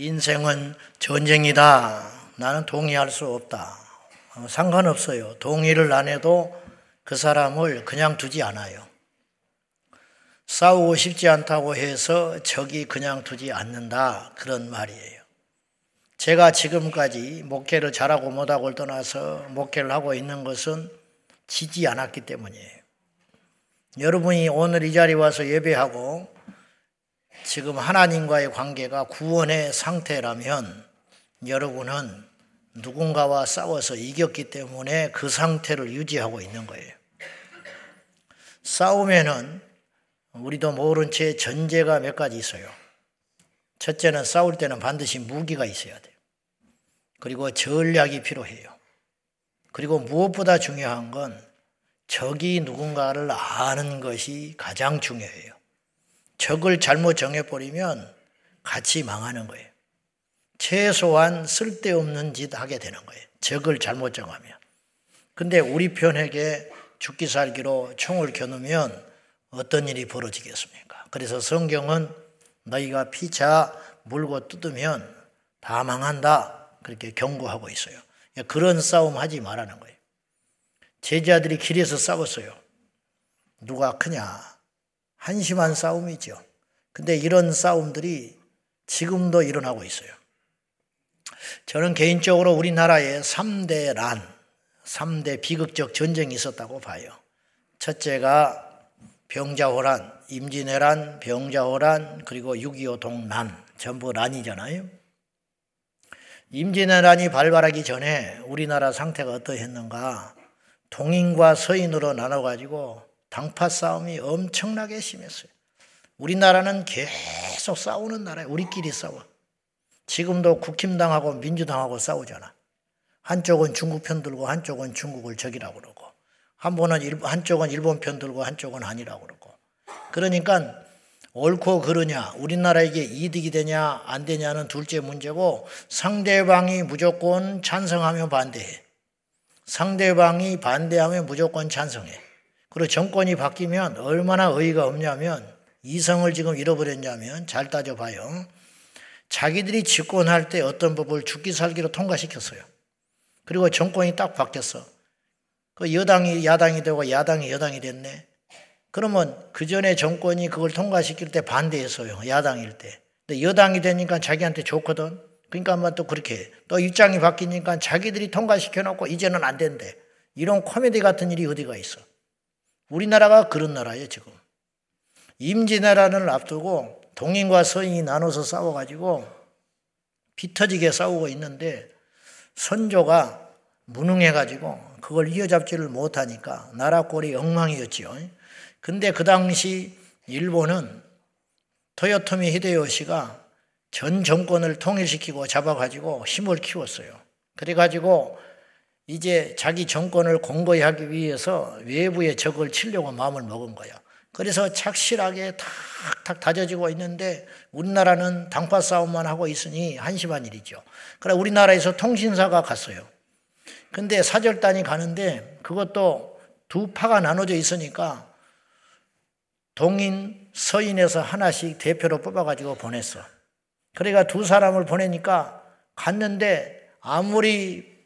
인생은 전쟁이다. 나는 동의할 수 없다. 어, 상관없어요. 동의를 안 해도 그 사람을 그냥 두지 않아요. 싸우고 싶지 않다고 해서 적이 그냥 두지 않는다. 그런 말이에요. 제가 지금까지 목회를 잘하고 못하고를 떠나서 목회를 하고 있는 것은 지지 않았기 때문이에요. 여러분이 오늘 이 자리에 와서 예배하고 지금 하나님과의 관계가 구원의 상태라면 여러분은 누군가와 싸워서 이겼기 때문에 그 상태를 유지하고 있는 거예요. 싸우면은 우리도 모른 채 전제가 몇 가지 있어요. 첫째는 싸울 때는 반드시 무기가 있어야 돼요. 그리고 전략이 필요해요. 그리고 무엇보다 중요한 건 적이 누군가를 아는 것이 가장 중요해요. 적을 잘못 정해버리면 같이 망하는 거예요. 최소한 쓸데없는 짓 하게 되는 거예요. 적을 잘못 정하면. 근데 우리 편에게 죽기 살기로 총을 겨누면 어떤 일이 벌어지겠습니까? 그래서 성경은 너희가 피차 물고 뜯으면 다 망한다. 그렇게 경고하고 있어요. 그런 싸움 하지 말라는 거예요. 제자들이 길에서 싸웠어요. 누가 크냐? 한심한 싸움이죠. 근데 이런 싸움들이 지금도 일어나고 있어요. 저는 개인적으로 우리나라에 3대 란, 3대 비극적 전쟁이 있었다고 봐요. 첫째가 병자호란, 임진왜란, 병자호란, 그리고 6.25 동란, 전부 란이잖아요. 임진왜란이 발발하기 전에 우리나라 상태가 어떠했는가? 동인과 서인으로 나눠가지고 당파 싸움이 엄청나게 심했어요. 우리나라는 계속 싸우는 나라예요. 우리끼리 싸워. 지금도 국힘당하고 민주당하고 싸우잖아. 한쪽은 중국 편 들고 한쪽은 중국을 적이라고 그러고 한 번은 일, 한쪽은 일본 편 들고 한쪽은 아니라고 그러고 그러니까 옳고 그르냐 우리나라에게 이득이 되냐 안 되냐는 둘째 문제고 상대방이 무조건 찬성하면 반대해 상대방이 반대하면 무조건 찬성해 그리고 정권이 바뀌면 얼마나 의의가 없냐면 이성을 지금 잃어버렸냐면 잘 따져봐요. 자기들이 집권할 때 어떤 법을 죽기 살기로 통과시켰어요. 그리고 정권이 딱 바뀌었어. 그 여당이 야당이 되고 야당이 여당이 됐네. 그러면 그 전에 정권이 그걸 통과시킬 때 반대했어요. 야당일 때. 근데 여당이 되니까 자기한테 좋거든. 그러니까 한번 또 그렇게 또 입장이 바뀌니까 자기들이 통과시켜 놓고 이제는 안 된대. 이런 코미디 같은 일이 어디가 있어. 우리나라가 그런 나라예요, 지금. 임진왜란을 앞두고 동인과 서인이 나눠서 싸워가지고 피 터지게 싸우고 있는데 선조가 무능해가지고 그걸 이어잡지를 못하니까 나라 꼴이 엉망이었지요. 근데 그 당시 일본은 토요토미 히데요시가 전 정권을 통일시키고 잡아가지고 힘을 키웠어요. 그래가지고 이제 자기 정권을 공고히 하기 위해서 외부의 적을 치려고 마음을 먹은 거예요. 그래서 착실하게 탁탁 다져지고 있는데 우리나라는 당파 싸움만 하고 있으니 한심한 일이죠. 그래 우리나라에서 통신사가 갔어요. 근데 사절단이 가는데 그것도 두 파가 나눠져 있으니까 동인, 서인에서 하나씩 대표로 뽑아가지고 보냈어. 그러니까 두 사람을 보내니까 갔는데 아무리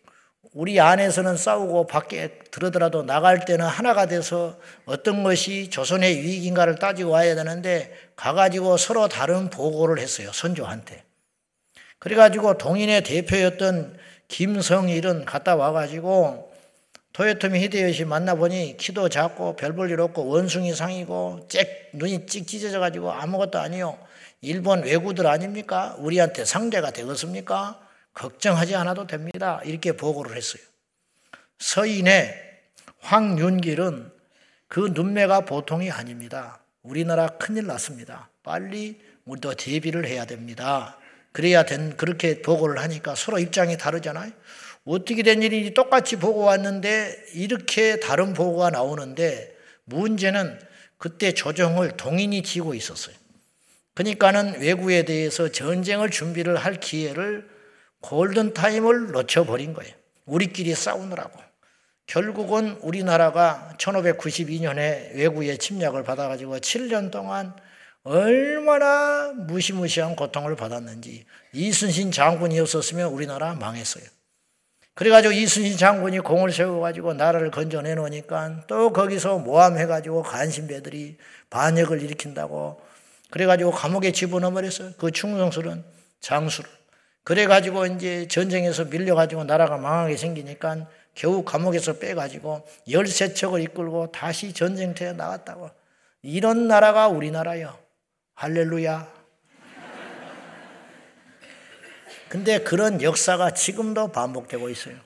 우리 안에서는 싸우고 밖에 들어더라도 나갈 때는 하나가 돼서 어떤 것이 조선의 유익인가를 따지고 와야 되는데 가가지고 서로 다른 보고를 했어요. 선조한테. 그래가지고 동인의 대표였던 김성일은 갔다 와가지고 토요토미 히데요시 만나보니 키도 작고 별볼 일 없고 원숭이 상이고 짹 눈이 찍 찢어져가지고 아무것도 아니요. 일본 외구들 아닙니까? 우리한테 상대가 되겠습니까? 걱정하지 않아도 됩니다. 이렇게 보고를 했어요. 서인의 황윤길은 그 눈매가 보통이 아닙니다. 우리나라 큰일 났습니다. 빨리 우리도 대비를 해야 됩니다. 그래야 된, 그렇게 보고를 하니까 서로 입장이 다르잖아요. 어떻게 된 일인지 똑같이 보고 왔는데 이렇게 다른 보고가 나오는데 문제는 그때 조정을 동인이 지고 있었어요. 그러니까는 외구에 대해서 전쟁을 준비를 할 기회를 골든타임을 놓쳐버린 거예요. 우리끼리 싸우느라고. 결국은 우리나라가 1592년에 외구의 침략을 받아가지고 7년 동안 얼마나 무시무시한 고통을 받았는지 이순신 장군이 없었으면 우리나라 망했어요. 그래가지고 이순신 장군이 공을 세워가지고 나라를 건져내 놓으니까 또 거기서 모함해가지고 간신배들이 반역을 일으킨다고 그래가지고 감옥에 집어넣어 버렸어요. 그 충성스러운 장수를. 그래가지고 이제 전쟁에서 밀려가지고 나라가 망하게 생기니까 겨우 감옥에서 빼가지고 열세 척을 이끌고 다시 전쟁터에 나갔다고. 이런 나라가 우리나라요. 할렐루야. 근데 그런 역사가 지금도 반복되고 있어요.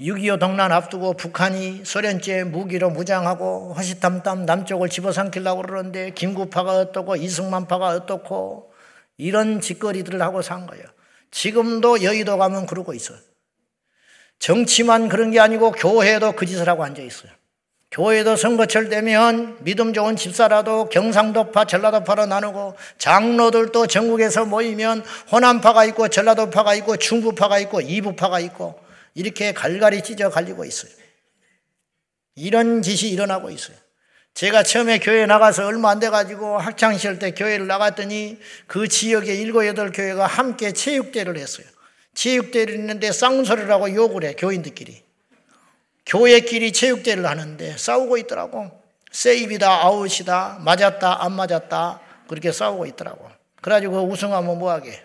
6.25 동란 앞두고 북한이 소련제 무기로 무장하고 허시탐탐 남쪽을 집어삼키려고 그러는데 김구파가 어떻고 이승만파가 어떻고 이런 짓거리들을 하고 산 거예요. 지금도 여의도 가면 그러고 있어요. 정치만 그런 게 아니고 교회도 그 짓을 하고 앉아 있어요. 교회도 선거철 되면 믿음 좋은 집사라도 경상도파, 전라도파로 나누고 장로들도 전국에서 모이면 호남파가 있고 전라도파가 있고 중부파가 있고 이부파가 있고 이렇게 갈갈이 찢어 갈리고 있어요. 이런 짓이 일어나고 있어요. 제가 처음에 교회 나가서 얼마 안 돼가지고 학창시절 때 교회를 나갔더니 그 지역의 일곱, 여덟 교회가 함께 체육대를 했어요. 체육대를 했는데 쌍소리를 하고 욕을 해, 교인들끼리. 교회끼리 체육대를 하는데 싸우고 있더라고. 세입이다, 아웃이다, 맞았다, 안 맞았다. 그렇게 싸우고 있더라고. 그래가지고 우승하면 뭐하게.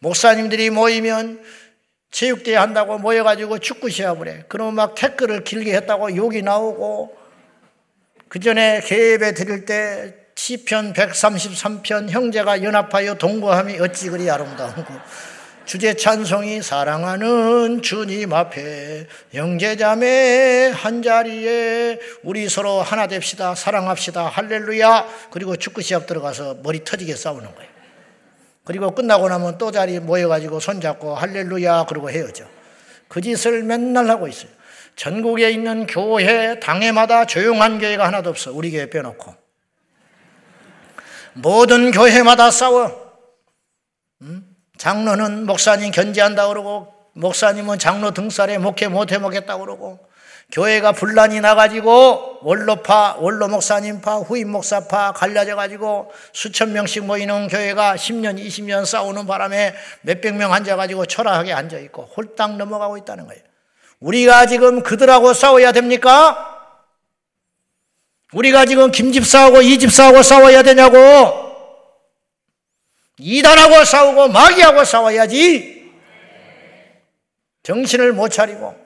목사님들이 모이면 체육대회 한다고 모여가지고 축구 시합을 해. 그러면 막 태클을 길게 했다고 욕이 나오고 그 전에 개입에 드릴 때 시편 133편 형제가 연합하여 동거함이 어찌 그리 아름다운고? 주제 찬송이 사랑하는 주님 앞에 형제자매 한자리에 우리 서로 하나 됩시다 사랑합시다 할렐루야. 그리고 축구 시합 들어가서 머리 터지게 싸우는 거예요. 그리고 끝나고 나면 또 자리 모여가지고 손잡고 할렐루야 그러고 헤어져. 그 짓을 맨날 하고 있어요 전국에 있는 교회, 당회마다 조용한 교회가 하나도 없어. 우리 교회 빼놓고. 모든 교회마다 싸워. 장로는 목사님 견제한다 그러고, 목사님은 장로 등살에 목회 못해 먹겠다 그러고, 교회가 분란이 나가지고 원로파, 원로 목사님파, 후임 목사파 갈라져 가지고 수천 명씩 모이는 교회가 10년, 20년 싸우는 바람에 몇백 명 앉아 가지고 초라하게 앉아 있고 홀딱 넘어가고 있다는 거예요. 우리가 지금 그들하고 싸워야 됩니까? 우리가 지금 김집사하고 이집사하고 싸워야 되냐고? 이단하고 싸우고 마귀하고 싸워야지. 정신을 못 차리고.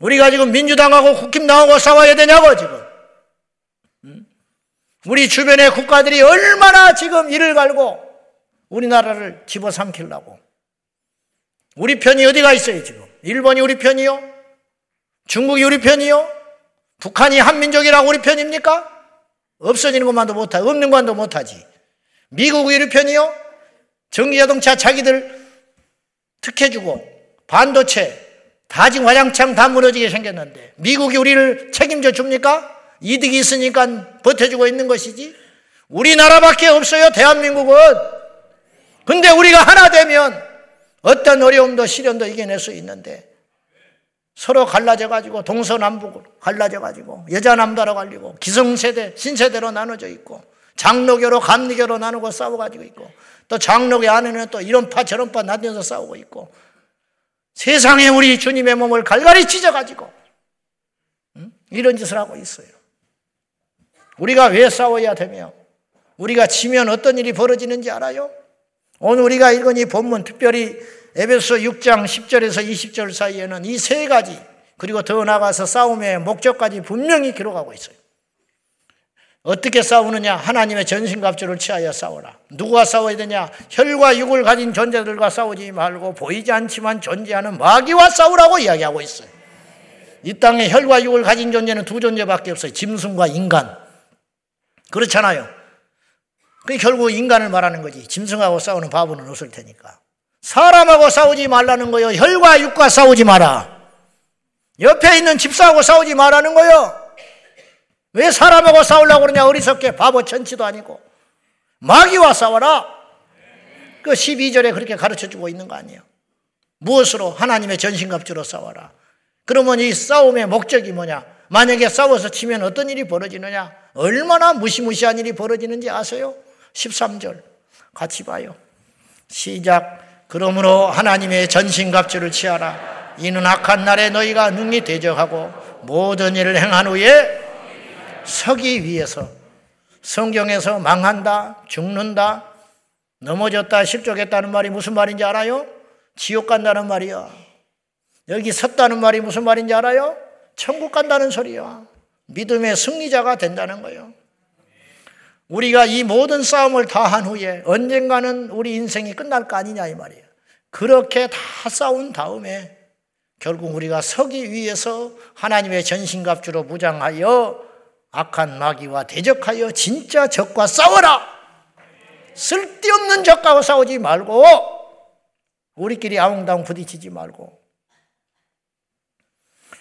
우리가 지금 민주당하고 국힘당하고 싸워야 되냐고, 지금. 우리 주변의 국가들이 얼마나 지금 이를 갈고 우리나라를 집어삼키려고. 우리 편이 어디가 있어요, 지금? 일본이 우리 편이요? 중국이 우리 편이요? 북한이 한민족이라고 우리 편입니까? 없어지는 것만도 못하지. 없는 것만도 못하지. 미국이 우리 편이요? 전기자동차 자기들 특혜 주고 반도체 다 지금 와장창 다 무너지게 생겼는데 미국이 우리를 책임져 줍니까? 이득이 있으니까 버텨주고 있는 것이지. 우리나라밖에 없어요, 대한민국은. 근데 우리가 하나 되면 어떤 어려움도 시련도 이겨낼 수 있는데 서로 갈라져 가지고 동서남북으로 갈라져 가지고 여자 남자로 갈리고 기성세대 신세대로 나눠져 있고 장로교로 감리교로 나누고 싸워 가지고 있고 또 장로교 안에는 또 이런 파 저런 파 나뉘어서 싸우고 있고 세상에 우리 주님의 몸을 갈갈이 찢어 가지고 이런 짓을 하고 있어요. 우리가 왜 싸워야 되며 우리가 지면 어떤 일이 벌어지는지 알아요? 오늘 우리가 읽은 이 본문 특별히 에베소 6장 10절에서 20절 사이에는 이 세 가지 그리고 더 나아가서 싸움의 목적까지 분명히 기록하고 있어요. 어떻게 싸우느냐? 하나님의 전신갑주를 취하여 싸워라. 누구와 싸워야 되냐? 혈과 육을 가진 존재들과 싸우지 말고 보이지 않지만 존재하는 마귀와 싸우라고 이야기하고 있어요. 이 땅에 혈과 육을 가진 존재는 두 존재밖에 없어요. 짐승과 인간. 그렇잖아요. 그 결국 인간을 말하는 거지. 짐승하고 싸우는 바보는 없을 테니까. 사람하고 싸우지 말라는 거요. 혈과 육과 싸우지 마라. 옆에 있는 집사하고 싸우지 말라는 거요. 왜 사람하고 싸우려고 그러냐? 어리석게 바보 천치도 아니고. 마귀와 싸워라. 그 12절에 그렇게 가르쳐 주고 있는 거 아니에요. 무엇으로? 하나님의 전신갑주로 싸워라. 그러면 이 싸움의 목적이 뭐냐? 만약에 싸워서 치면 어떤 일이 벌어지느냐? 얼마나 무시무시한 일이 벌어지는지 아세요? 13절 같이 봐요. 시작. 그러므로 하나님의 전신갑주를 취하라. 이는 악한 날에 너희가 능히 대적하고 모든 일을 행한 후에 서기 위해서 성경에서 망한다, 죽는다, 넘어졌다, 실족했다는 말이 무슨 말인지 알아요? 지옥 간다는 말이야. 여기 섰다는 말이 무슨 말인지 알아요? 천국 간다는 소리야. 믿음의 승리자가 된다는 거예요. 우리가 이 모든 싸움을 다 한 후에 언젠가는 우리 인생이 끝날 거 아니냐 이 말이에요. 그렇게 다 싸운 다음에 결국 우리가 서기 위해서 하나님의 전신갑주로 무장하여 악한 마귀와 대적하여 진짜 적과 싸워라! 쓸데없는 적과 싸우지 말고 우리끼리 아웅다웅 부딪히지 말고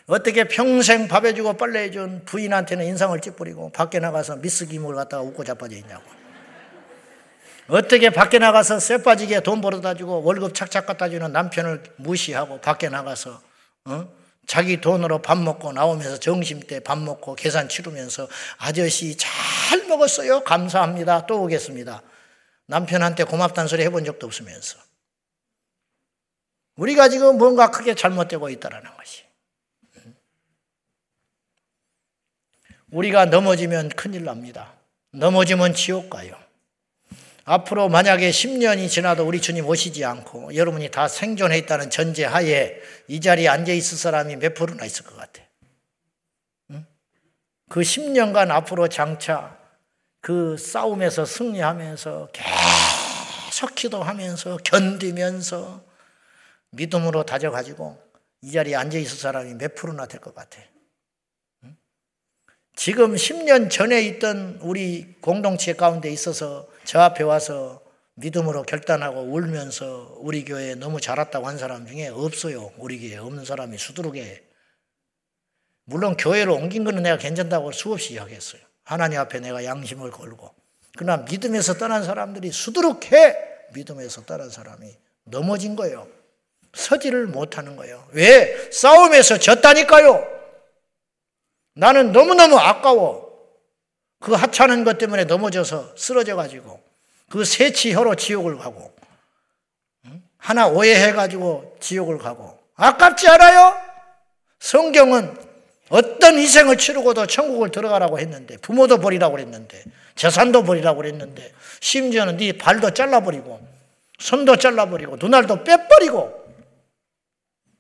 어떻게 평생 밥 해주고 빨래 해준 부인한테는 인상을 찌푸리고 밖에 나가서 미스김을 갖다가 웃고 자빠져 있냐고. 어떻게 밖에 나가서 쇠 빠지게 돈 벌어다 주고 월급 착착 갖다 주는 남편을 무시하고 밖에 나가서 어? 자기 돈으로 밥 먹고 나오면서 점심때 밥 먹고 계산 치르면서 아저씨 잘 먹었어요. 감사합니다. 또 오겠습니다. 남편한테 고맙다는 소리 해본 적도 없으면서. 우리가 지금 뭔가 크게 잘못되고 있다는 것이. 우리가 넘어지면 큰일 납니다. 넘어지면 지옥 가요. 앞으로 만약에 10년이 지나도 우리 주님 오시지 않고 여러분이 다 생존해 있다는 전제 하에 이 자리에 앉아 있을 사람이 몇 프로나 있을 것 같아. 그 10년간 앞으로 장차 그 싸움에서 승리하면서 계속 기도하면서 견디면서 믿음으로 다져가지고 이 자리에 앉아 있을 사람이 몇 프로나 될 것 같아. 지금 10년 전에 있던 우리 공동체 가운데 있어서 저 앞에 와서 믿음으로 결단하고 울면서 우리 교회에 너무 자랐다고 한 사람 중에 없어요. 우리 교회에 없는 사람이 수두룩해. 물론 교회로 옮긴 거는 내가 괜찮다고 수없이 이야기했어요. 하나님 앞에 내가 양심을 걸고. 그러나 믿음에서 떠난 사람들이 수두룩해. 믿음에서 떠난 사람이 넘어진 거예요. 서지를 못하는 거예요. 왜? 싸움에서 졌다니까요. 나는 너무너무 아까워. 그 하찮은 것 때문에 넘어져서 쓰러져 가지고 그 세치 혀로 지옥을 가고 하나 오해해 가지고 지옥을 가고 아깝지 않아요? 성경은 어떤 희생을 치르고도 천국을 들어가라고 했는데 부모도 버리라고 그랬는데 재산도 버리라고 그랬는데 심지어는 네 발도 잘라버리고 손도 잘라버리고 눈알도 빼버리고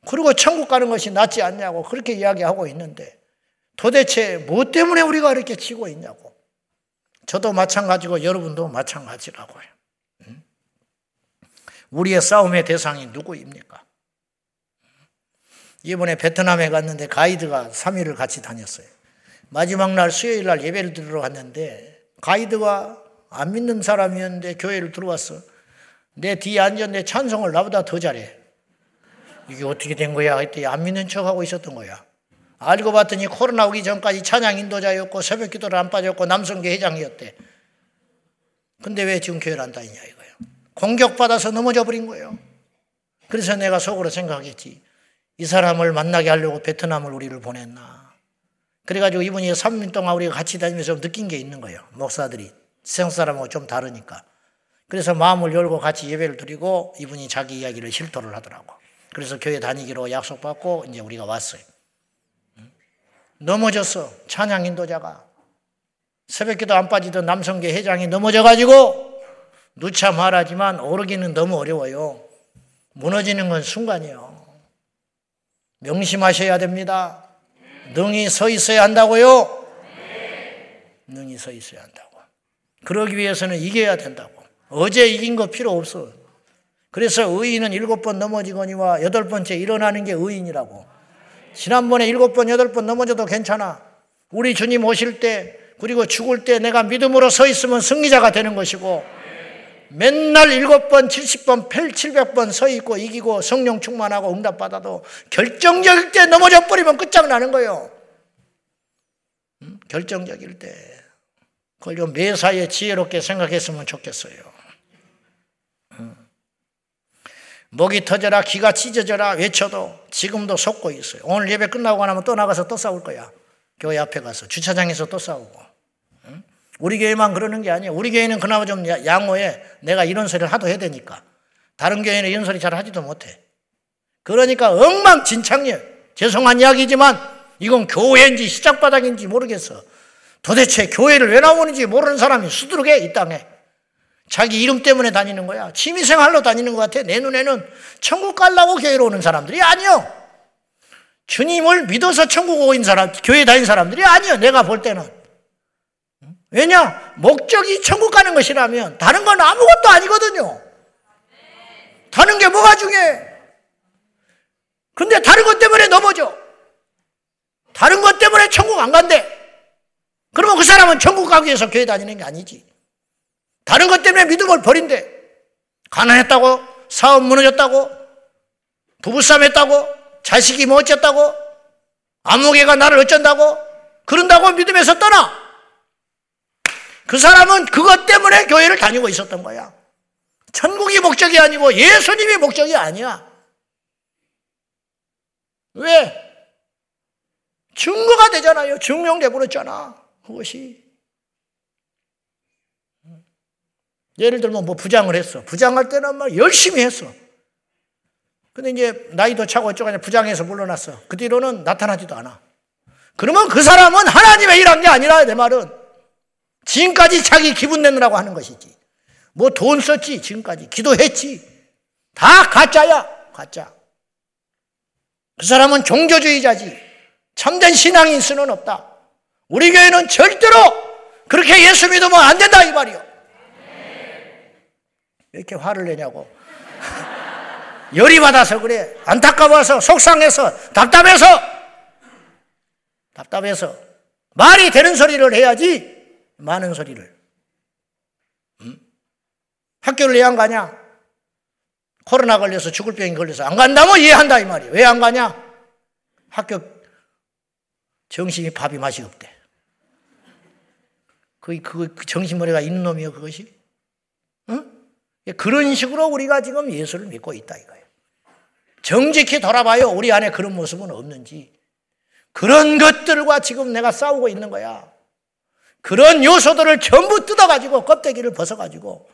그리고 천국 가는 것이 낫지 않냐고 그렇게 이야기하고 있는데 도대체 무엇 때문에 우리가 이렇게 치고 있냐고. 저도 마찬가지고 여러분도 마찬가지라고요. 우리의 싸움의 대상이 누구입니까? 이번에 베트남에 갔는데 가이드가 3일을 같이 다녔어요. 마지막 날 수요일 날 예배를 들으러 갔는데 가이드가 안 믿는 사람이었는데 교회를 들어왔어. 내 뒤에 앉았는데 찬송을 나보다 더 잘해. 이게 어떻게 된 거야? 했더니 안 믿는 척하고 있었던 거야. 알고 봤더니 코로나 오기 전까지 찬양 인도자였고 새벽 기도를 안 빠졌고 남성교 회장이었대. 근데 왜 지금 교회를 안 다니냐 이거예요. 공격받아서 넘어져 버린 거예요. 그래서 내가 속으로 생각했지. 이 사람을 만나게 하려고 베트남을 우리를 보냈나. 그래가지고 이분이 3년 동안 우리가 같이 다니면서 느낀 게 있는 거예요. 목사들이. 세상 사람하고 좀 다르니까. 그래서 마음을 열고 같이 예배를 드리고 이분이 자기 이야기를 실토를 하더라고. 그래서 교회 다니기로 약속받고 이제 우리가 왔어요. 넘어졌어. 찬양 인도자가. 새벽기도 안 빠지던 남성계 회장이 넘어져가지고 누차 말하지만 오르기는 너무 어려워요. 무너지는 건 순간이에요. 명심하셔야 됩니다. 능히 서 있어야 한다고요? 능히 서 있어야 한다고. 그러기 위해서는 이겨야 된다고. 어제 이긴 거 필요 없어. 그래서 의인은 일곱 번 넘어지거니와 여덟 번째 일어나는 게 의인이라고. 지난번에 일곱 번, 여덟 번 넘어져도 괜찮아. 우리 주님 오실 때, 그리고 죽을 때 내가 믿음으로 서 있으면 승리자가 되는 것이고, 맨날 일곱 번, 칠십 번, 칠백 번 서 있고 이기고 성령 충만하고 응답받아도 결정적일 때 넘어져 버리면 끝장나는 거예요. 음? 결정적일 때. 그걸 좀 매사에 지혜롭게 생각했으면 좋겠어요. 목이 터져라 기가 찢어져라 외쳐도 지금도 속고 있어요. 오늘 예배 끝나고 나면 또 나가서 또 싸울 거야. 교회 앞에 가서 주차장에서 또 싸우고. 우리 교회만 그러는 게 아니에요. 우리 교회는 그나마 좀 양호해. 내가 이런 소리를 하도 해야 되니까. 다른 교회는 이런 소리 잘 하지도 못해. 그러니까 엉망진창이에요. 죄송한 이야기지만 이건 교회인지 시작바닥인지 모르겠어. 도대체 교회를 왜 나오는지 모르는 사람이 수두룩해, 이 땅에. 자기 이름 때문에 다니는 거야. 취미생활로 다니는 것 같아. 내 눈에는 천국 갈라고 교회로 오는 사람들이 아니요. 주님을 믿어서 천국 오인 사람, 교회 다닌 사람들이 아니요. 내가 볼 때는. 왜냐? 목적이 천국 가는 것이라면 다른 건 아무것도 아니거든요. 다른 게 뭐가 중요해? 근데 다른 것 때문에 넘어져. 다른 것 때문에 천국 안 간대. 그러면 그 사람은 천국 가기 위해서 교회 다니는 게 아니지. 다른 것 때문에 믿음을 버린대. 가난했다고, 사업 무너졌다고, 부부싸움 했다고, 자식이 뭐 어쨌다고, 아무개가 나를 어쩐다고, 그런다고 믿음에서 떠나. 그 사람은 그것 때문에 교회를 다니고 있었던 거야. 천국이 목적이 아니고 예수님이 목적이 아니야. 왜? 증거가 되잖아요. 증명돼 버렸잖아. 그것이. 예를 들면 뭐 부장을 했어. 부장할 때는 막 열심히 했어. 근데 이제 나이도 차고 어쩌고 부장에서 물러났어. 그 뒤로는 나타나지도 않아. 그러면 그 사람은 하나님의 일한 게 아니라 내 말은 지금까지 자기 기분 내느라고 하는 것이지. 뭐 돈 썼지 지금까지 기도했지. 다 가짜야 가짜. 그 사람은 종교주의자지. 참된 신앙인 수는 없다. 우리 교회는 절대로 그렇게 예수 믿으면 안 된다 이 말이요. 왜 이렇게 화를 내냐고. 열이 받아서 그래. 안타까워서, 속상해서, 답답해서, 답답해서. 말이 되는 소리를 해야지, 많은 소리를. 음? 학교를 왜 안 가냐? 코로나 걸려서 죽을 병이 걸려서 안 간다면 이해한다, 이 말이야. 왜 안 가냐? 학교 정신이 밥이 맛이 없대. 그, 그, 그 정신머리가 있는 놈이요, 그것이? 응? 그런 식으로 우리가 지금 예수를 믿고 있다 이거예요. 정직히 돌아봐요. 우리 안에 그런 모습은 없는지. 그런 것들과 지금 내가 싸우고 있는 거야. 그런 요소들을 전부 뜯어가지고 껍데기를 벗어가지고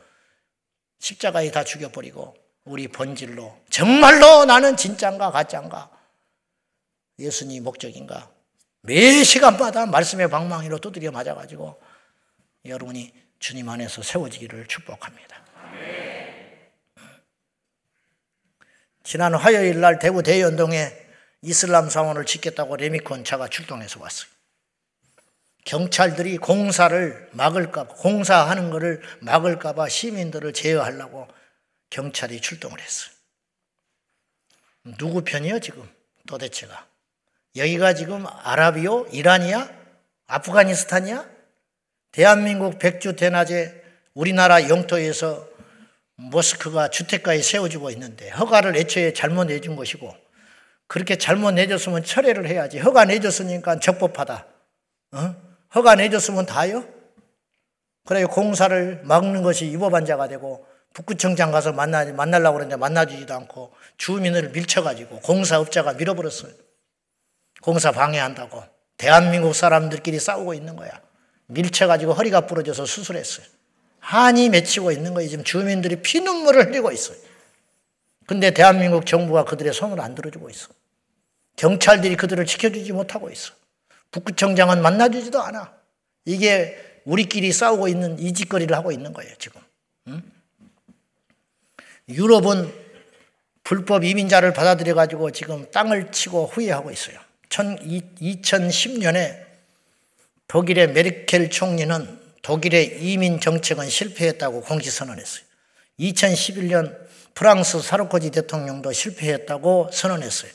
십자가에 다 죽여버리고 우리 본질로 정말로 나는 진짠가 가짠가 예수님 목적인가 매 시간마다 말씀의 방망이로 두드려 맞아가지고 여러분이 주님 안에서 세워지기를 축복합니다. 지난 화요일 날 대구 대연동에 이슬람 사원을 짓겠다고 레미콘 차가 출동해서 왔어요. 경찰들이 공사를 막을까 공사하는 것을 막을까 봐 시민들을 제어하려고 경찰이 출동을 했어요. 누구 편이요, 지금? 도대체가. 여기가 지금 아라비오? 이란이야? 아프가니스탄이야? 대한민국 백주 대낮에 우리나라 영토에서 모스크가 주택가에 세워지고 있는데 허가를 애초에 잘못 내준 것이고 그렇게 잘못 내줬으면 철회를 해야지. 허가 내줬으니까 적법하다. 어? 허가 내줬으면 다요? 그래 공사를 막는 것이 위법한자가 되고 북구청장 가서 만나, 만나려고 그러는데 만나주지도 않고 주민을 밀쳐가지고 공사업자가 밀어버렸어요. 공사 방해한다고. 대한민국 사람들끼리 싸우고 있는 거야. 밀쳐가지고 허리가 부러져서 수술했어요. 한이 맺히고 있는 거예요. 지금 주민들이 피눈물을 흘리고 있어요. 근데 대한민국 정부가 그들의 손을 안 들어주고 있어. 경찰들이 그들을 지켜주지 못하고 있어. 북구청장은 만나주지도 않아. 이게 우리끼리 싸우고 있는 이 짓거리를 하고 있는 거예요, 지금. 응? 유럽은 불법 이민자를 받아들여가지고 지금 땅을 치고 후회하고 있어요. 2010년에 독일의 메르켈 총리는 독일의 이민 정책은 실패했다고 공식선언했어요. 2011년 프랑스 사르코지 대통령도 실패했다고 선언했어요.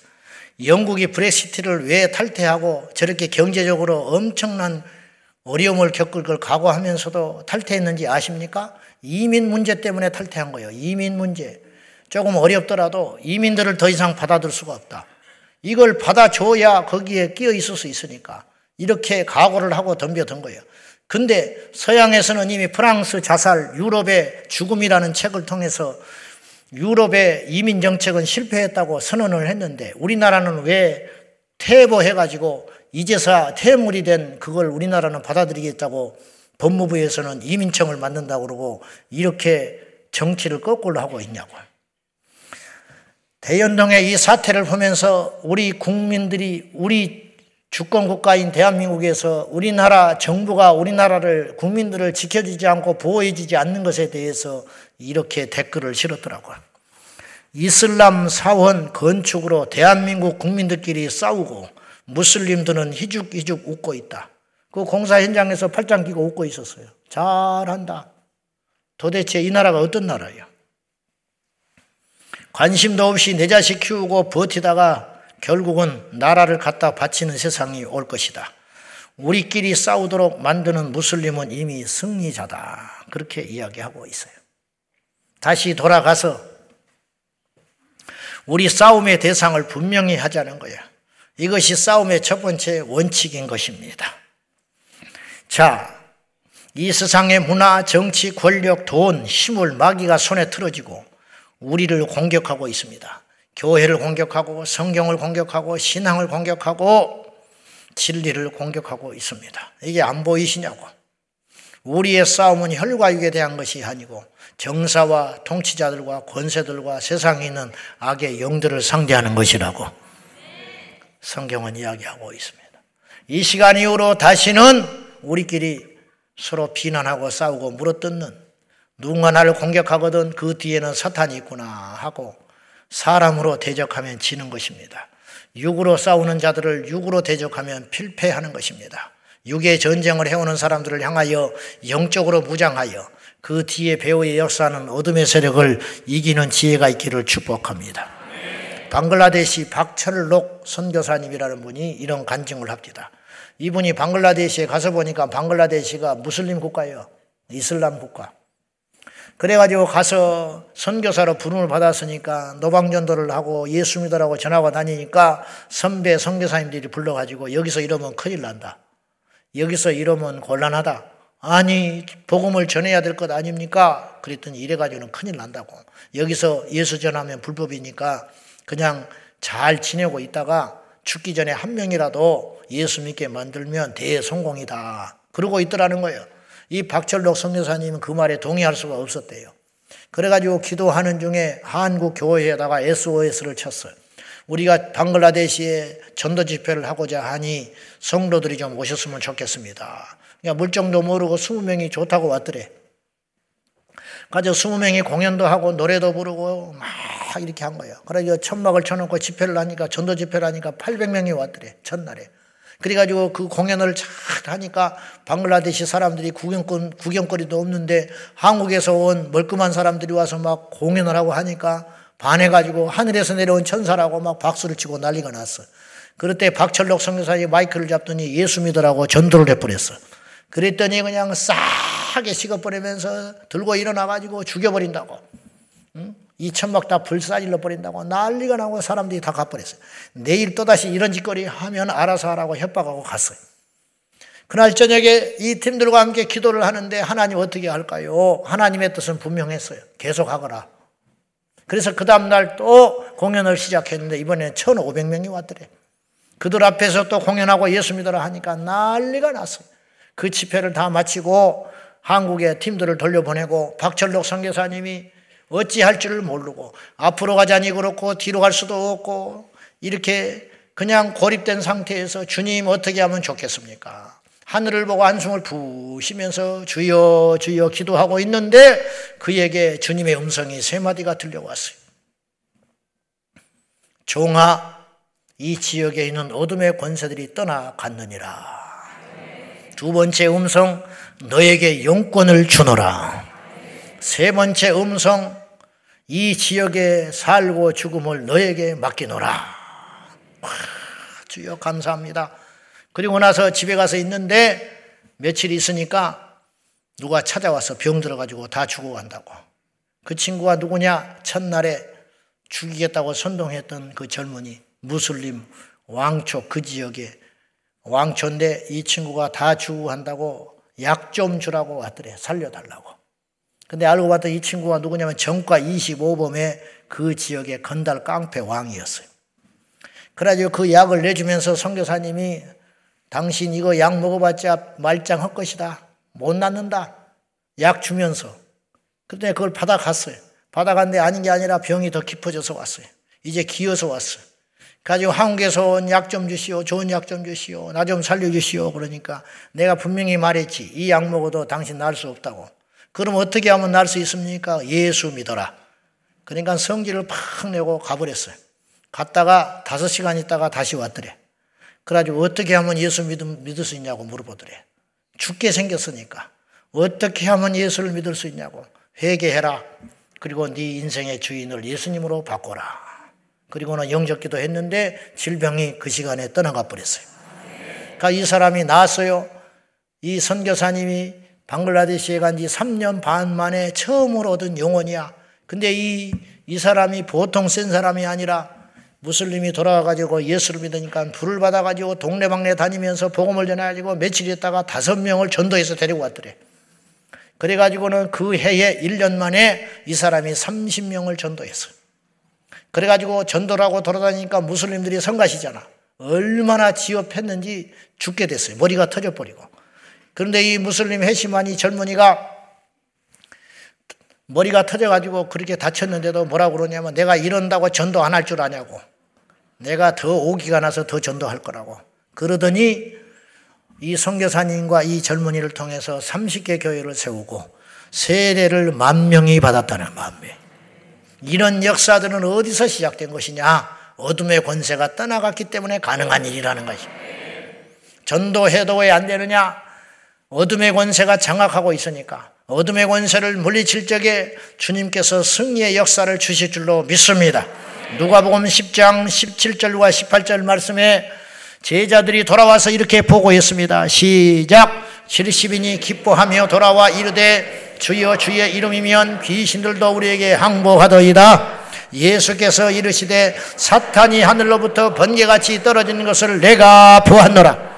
영국이 브렉시트를 왜 탈퇴하고 저렇게 경제적으로 엄청난 어려움을 겪을 걸 각오하면서도 탈퇴했는지 아십니까? 이민 문제 때문에 탈퇴한 거예요. 이민 문제. 조금 어렵더라도 이민들을 더 이상 받아들 수가 없다. 이걸 받아줘야 거기에 끼어 있을 수 있으니까 이렇게 각오를 하고 덤벼든 거예요. 근데 서양에서는 이미 프랑스 자살, 유럽의 죽음이라는 책을 통해서 유럽의 이민 정책은 실패했다고 선언을 했는데 우리나라는 왜 퇴보해가지고 이제서 퇴물이 된 그걸 우리나라는 받아들이겠다고 법무부에서는 이민청을 만든다고 그러고 이렇게 정치를 거꾸로 하고 있냐고. 대연동의 이 사태를 보면서 우리 국민들이 우리 주권 국가인 대한민국에서 우리나라 정부가 우리나라를 국민들을 지켜주지 않고 보호해주지 않는 것에 대해서 이렇게 댓글을 실었더라고요. 이슬람 사원 건축으로 대한민국 국민들끼리 싸우고 무슬림들은 희죽희죽 웃고 있다. 그 공사 현장에서 팔짱 끼고 웃고 있었어요. 잘한다. 도대체 이 나라가 어떤 나라예요? 관심도 없이 내 자식 키우고 버티다가 결국은 나라를 갖다 바치는 세상이 올 것이다. 우리끼리 싸우도록 만드는 무슬림은 이미 승리자다. 그렇게 이야기하고 있어요. 다시 돌아가서 우리 싸움의 대상을 분명히 하자는 거야. 이것이 싸움의 첫 번째 원칙인 것입니다. 자, 이 세상의 문화, 정치, 권력, 돈, 힘을 마귀가 손에 틀어지고 우리를 공격하고 있습니다. 교회를 공격하고 성경을 공격하고 신앙을 공격하고 진리를 공격하고 있습니다. 이게 안 보이시냐고. 우리의 싸움은 혈과 육에 대한 것이 아니고 정사와 통치자들과 권세들과 세상에 있는 악의 영들을 상대하는 것이라고 성경은 이야기하고 있습니다. 이 시간 이후로 다시는 우리끼리 서로 비난하고 싸우고 물어뜯는 누군가 나를 공격하거든 그 뒤에는 사탄이 있구나 하고 사람으로 대적하면 지는 것입니다. 육으로 싸우는 자들을 육으로 대적하면 필패하는 것입니다. 육의 전쟁을 해오는 사람들을 향하여 영적으로 무장하여 그 뒤에 배우의 역사는 어둠의 세력을 이기는 지혜가 있기를 축복합니다. 방글라데시 박철록 선교사님이라는 분이 이런 간증을 합니다. 이분이 방글라데시에 가서 보니까 방글라데시가 무슬림 국가예요. 이슬람 국가. 그래가지고 가서 선교사로 부름을 받았으니까 노방전도를 하고 예수 믿으라고 전하고 다니니까 선배 선교사님들이 불러가지고 여기서 이러면 큰일 난다. 여기서 이러면 곤란하다. 아니 복음을 전해야 될 것 아닙니까? 그랬더니 이래가지고는 큰일 난다고. 여기서 예수 전하면 불법이니까 그냥 잘 지내고 있다가 죽기 전에 한 명이라도 예수 믿게 만들면 대성공이다. 그러고 있더라는 거예요. 이 박철록 성교사님은 그 말에 동의할 수가 없었대요. 그래가지고 기도하는 중에 한국 교회에다가 SOS를 쳤어요. 우리가 방글라데시에 전도 집회를 하고자 하니 성도들이 좀 오셨으면 좋겠습니다. 그냥 물정도 모르고 20명이 좋다고 왔더래. 가져 20명이 공연도 하고 노래도 부르고 막 이렇게 한 거예요. 그래서 천막을 쳐놓고 집회를 하니까 전도 집회를 하니까 800명이 왔더래. 첫날에. 그래가지고 그 공연을 잘 하니까 방글라데시 사람들이 구경권, 구경거리도 없는데 한국에서 온 멀끔한 사람들이 와서 막 공연을 하고 하니까 반해가지고 하늘에서 내려온 천사라고 막 박수를 치고 난리가 났어. 그럴 때 박철록 성교사님 마이크를 잡더니 예수 믿으라고 전도를 해버렸어. 그랬더니 그냥 싸게 식어버리면서 들고 일어나가지고 죽여버린다고. 응? 이 천막 다 불사질러 버린다고 난리가 나고 사람들이 다 가버렸어요. 내일 또다시 이런 짓거리 하면 알아서 하라고 협박하고 갔어요. 그날 저녁에 이 팀들과 함께 기도를 하는데 하나님 어떻게 할까요? 하나님의 뜻은 분명했어요. 계속 하거라. 그래서 그 다음날 또 공연을 시작했는데 이번에 1,500명이 왔더래. 그들 앞에서 또 공연하고 예수 믿으라 하니까 난리가 났어요. 그 집회를 다 마치고 한국에 팀들을 돌려보내고 박철록 선교사님이 어찌할 줄을 모르고 앞으로 가자니 그렇고 뒤로 갈 수도 없고 이렇게 그냥 고립된 상태에서 주님 어떻게 하면 좋겠습니까? 하늘을 보고 한숨을 부쉬면서 주여 주여 기도하고 있는데 그에게 주님의 음성이 세 마디가 들려왔어요. 종아 이 지역에 있는 어둠의 권세들이 떠나갔느니라. 두 번째 음성 너에게 용권을 주노라. 세 번째 음성 이 지역에 살고 죽음을 너에게 맡기노라. 주여 감사합니다. 그리고 나서 집에 가서 있는데 며칠 있으니까 누가 찾아와서 병 들어가지고 다 죽어간다고. 그 친구가 누구냐? 첫날에 죽이겠다고 선동했던 그 젊은이 무슬림 왕초 그 지역에 왕초인데 이 친구가 다 죽어간다고 약 좀 주라고 왔더래. 살려달라고. 근데 알고 봤더니 이 친구가 누구냐면 정과 25범의 그 지역의 건달 깡패 왕이었어요. 그래가지고 그 약을 내주면서 선교사님이 당신 이거 약 먹어봤자 말짱 할 것이다. 못 낫는다. 약 주면서. 그때 그걸 받아갔어요. 받아갔는데 아닌 게 아니라 병이 더 깊어져서 왔어요. 이제 기어서 왔어요. 가지고 한국에서 온 약 좀 주시오. 좋은 약 좀 주시오. 나 좀 살려주시오. 그러니까 내가 분명히 말했지. 이 약 먹어도 당신 날 수 없다고. 그럼 어떻게 하면 날 수 있습니까? 예수 믿어라. 그러니까 성질을 팍 내고 가버렸어요. 갔다가 다섯 시간 있다가 다시 왔더래. 그래가지고 어떻게 하면 예수 믿을 수 있냐고 물어보더래. 죽게 생겼으니까. 어떻게 하면 예수를 믿을 수 있냐고. 회개해라. 그리고 네 인생의 주인을 예수님으로 바꿔라. 그리고는 영접기도 했는데 질병이 그 시간에 떠나가 버렸어요. 그러니까 이 사람이 나왔어요. 이 선교사님이 방글라데시에 간 지 3년 반 만에 처음으로 얻은 영혼이야. 근데 이, 이 사람이 보통 센 사람이 아니라 무슬림이 돌아와가지고 예수를 믿으니까 불을 받아가지고 동네방네 다니면서 복음을 전해가지고 며칠 있다가 다섯 명을 전도해서 데리고 왔더래. 그래가지고는 그 해에 1년 만에 이 사람이 30명을 전도했어요. 그래가지고 전도를 하고 돌아다니니까 무슬림들이 성가시잖아. 얼마나 지업했는지 죽게 됐어요. 머리가 터져버리고. 그런데 이 무슬림 해시만 이 젊은이가 머리가 터져가지고 그렇게 다쳤는데도 뭐라고 그러냐면 내가 이런다고 전도 안 할 줄 아냐고. 내가 더 오기가 나서 더 전도할 거라고. 그러더니 이 선교사님과 이 젊은이를 통해서 30개 교회를 세우고 세례를 만 명이 받았다는 마음에 이런 역사들은 어디서 시작된 것이냐? 어둠의 권세가 떠나갔기 때문에 가능한 일이라는 것입니다. 전도해도 왜 안 되느냐? 어둠의 권세가 장악하고 있으니까 어둠의 권세를 물리칠 적에 주님께서 승리의 역사를 주실 줄로 믿습니다. 누가복음 10장 17절과 18절 말씀에 제자들이 돌아와서 이렇게 보고했습니다. 시작. 70인이 기뻐하며 돌아와 이르되 주여 주의 이름이면 귀신들도 우리에게 항복하더이다. 예수께서 이르시되 사탄이 하늘로부터 번개같이 떨어지는 것을 내가 보았노라.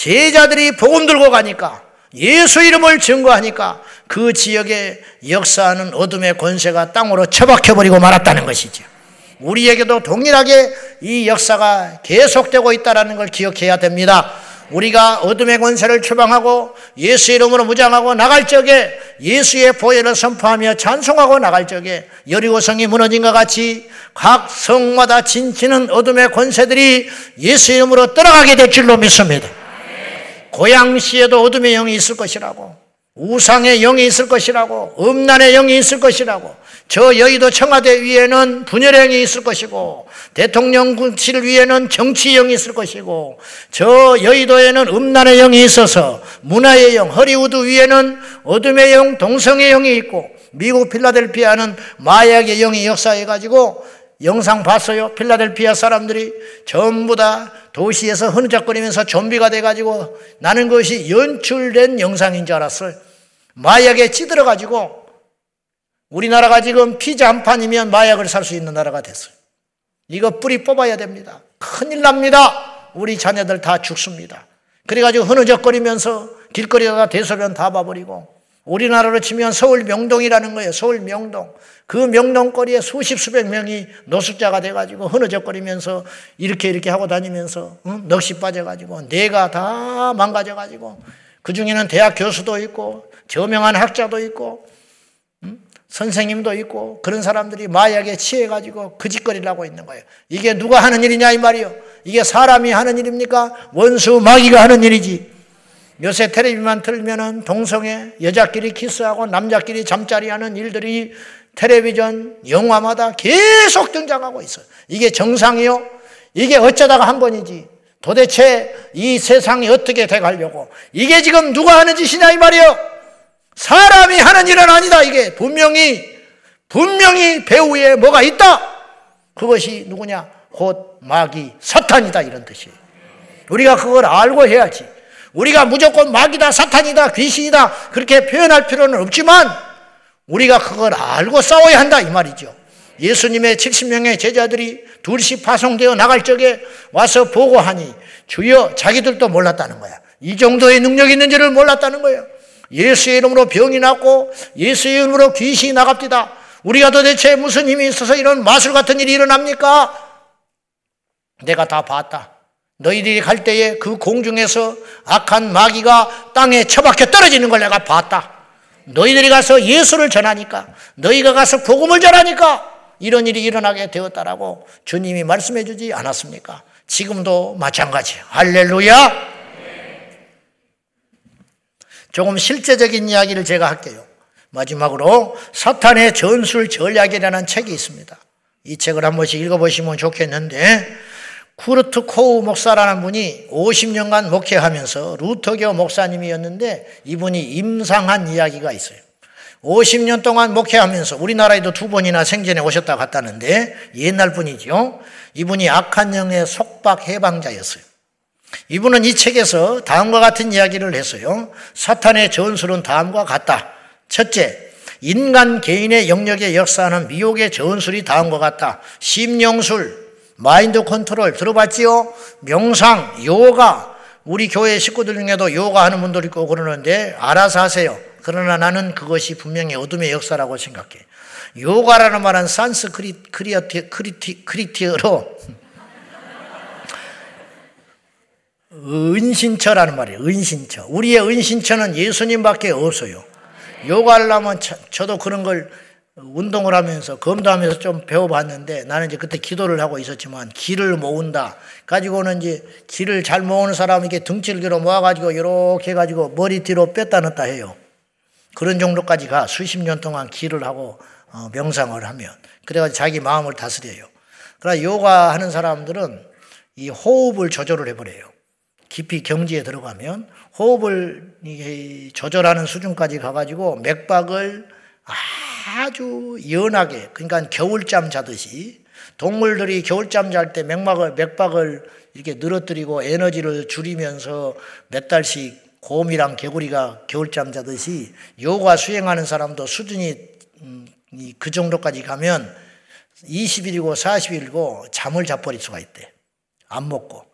제자들이 복음 들고 가니까 예수 이름을 증거하니까 그 지역에 역사하는 어둠의 권세가 땅으로 처박혀버리고 말았다는 것이죠. 우리에게도 동일하게 이 역사가 계속되고 있다는 걸 기억해야 됩니다. 우리가 어둠의 권세를 추방하고 예수 이름으로 무장하고 나갈 적에 예수의 보혈을 선포하며 찬송하고 나갈 적에 여리고성이 무너진 것 같이 각 성마다 진치는 어둠의 권세들이 예수 이름으로 떠나가게 될 줄로 믿습니다. 고양시에도 어둠의 영이 있을 것이라고 우상의 영이 있을 것이라고 음란의 영이 있을 것이라고 저 여의도 청와대 위에는 분열의 영이 있을 것이고 대통령실 위에는 정치의 영이 있을 것이고 저 여의도에는 음란의 영이 있어서 문화의 영 허리우드 위에는 어둠의 영 동성의 영이 있고 미국 필라델피아는 마약의 영이 역사해 가지고 영상 봤어요. 필라델피아 사람들이 전부 다 도시에서 흐느적거리면서 좀비가 돼가지고 나는 그것이 연출된 영상인 줄 알았어요. 마약에 찌들어가지고 우리나라가 지금 피자 한 판이면 마약을 살 수 있는 나라가 됐어요. 이거 뿌리 뽑아야 됩니다. 큰일 납니다. 우리 자녀들 다 죽습니다. 그래가지고 흐느적거리면서 길거리에다 대소변 다 봐버리고 우리나라로 치면 서울 명동이라는 거예요. 서울 명동. 그 명동거리에 수십 수백 명이 노숙자가 돼가지고 흐느적거리면서 이렇게 이렇게 하고 다니면서 응? 넋이 빠져가지고 뇌가 다 망가져가지고 그 중에는 대학 교수도 있고 저명한 학자도 있고 선생님도 있고 그런 사람들이 마약에 취해가지고 그 짓거리를 하고 있는 거예요. 이게 누가 하는 일이냐 이 말이요. 이게 사람이 하는 일입니까? 원수 마귀가 하는 일이지. 요새 텔레비만 틀면은 동성애 여자끼리 키스하고 남자끼리 잠자리 하는 일들이 텔레비전 영화마다 계속 등장하고 있어요. 이게 정상이요? 이게 어쩌다가 한 번이지. 도대체 이 세상이 어떻게 돼 가려고. 이게 지금 누가 하는 짓이냐 이 말이요. 사람이 하는 일은 아니다. 이게 분명히 분명히 배후에 뭐가 있다. 그것이 누구냐? 곧 마귀 사탄이다 이런 뜻이에요. 우리가 그걸 알고 해야지. 우리가 무조건 마귀다, 사탄이다, 귀신이다 그렇게 표현할 필요는 없지만 우리가 그걸 알고 싸워야 한다 이 말이죠. 예수님의 70명의 제자들이 둘씩 파송되어 나갈 적에 와서 보고하니 주여 자기들도 몰랐다는 거야. 이 정도의 능력이 있는지를 몰랐다는 거예요. 예수의 이름으로 병이 낫고 예수의 이름으로 귀신이 나갑니다. 우리가 도대체 무슨 힘이 있어서 이런 마술 같은 일이 일어납니까? 내가 다 봤다. 너희들이 갈 때에 그 공중에서 악한 마귀가 땅에 처박혀 떨어지는 걸 내가 봤다. 너희들이 가서 예수를 전하니까, 너희가 가서 복음을 전하니까 이런 일이 일어나게 되었다라고 주님이 말씀해 주지 않았습니까? 지금도 마찬가지. 할렐루야! 조금 실제적인 이야기를 제가 할게요. 마지막으로 사탄의 전술 전략이라는 책이 있습니다. 이 책을 한 번씩 읽어보시면 좋겠는데 쿠르트 코우 목사라는 분이 50년간 목회하면서 루터교 목사님이었는데 이분이 임상한 이야기가 있어요. 50년 동안 목회하면서 우리나라에도 두 번이나 생전에 오셨다 갔다는데 옛날 분이죠. 이분이 악한 영의 속박 해방자였어요. 이분은 이 책에서 다음과 같은 이야기를 했어요. 사탄의 전술은 다음과 같다. 첫째, 인간 개인의 영역에 역사하는 미혹의 전술이 다음과 같다. 심령술, 마인드 컨트롤 들어봤지요? 명상, 요가. 우리 교회 식구들 중에도 요가 하는 분들 있고 그러는데 알아서 하세요. 그러나 나는 그것이 분명히 어둠의 역사라고 생각해. 요가라는 말은 산스크리티 크리티, 크리티어로 은신처라는 말이에요. 은신처. 우리의 은신처는 예수님밖에 없어요. 요가하려면 저도 그런 걸 운동을 하면서 검도하면서 좀 배워봤는데 나는 이제 그때 기도를 하고 있었지만 기를 모은다. 가지고는 이제 기를 잘 모으는 사람에게 기를 모아가지고 이렇게 해가지고 머리 뒤로 뺐다 넣었다 해요. 그런 정도까지 가 수십 년 동안 기를 하고 어, 명상을 하면 그래가지고 자기 마음을 다스려요. 그러나 요가 하는 사람들은 이 호흡을 조절을 해버려요. 깊이 경지에 들어가면 호흡을 조절하는 수준까지 가가지고 맥박을 아 주 연하게 그러니까 겨울잠 자듯이 동물들이 겨울잠 잘 때 맥박을 맥박을 이렇게 늘어뜨리고 에너지를 줄이면서 몇 달씩 곰이랑 개구리가 겨울잠 자듯이 요가 수행하는 사람도 수준이 음, 그 정도까지 가면 20일이고 40일이고 잠을 자버릴 수가 있대. 안 먹고.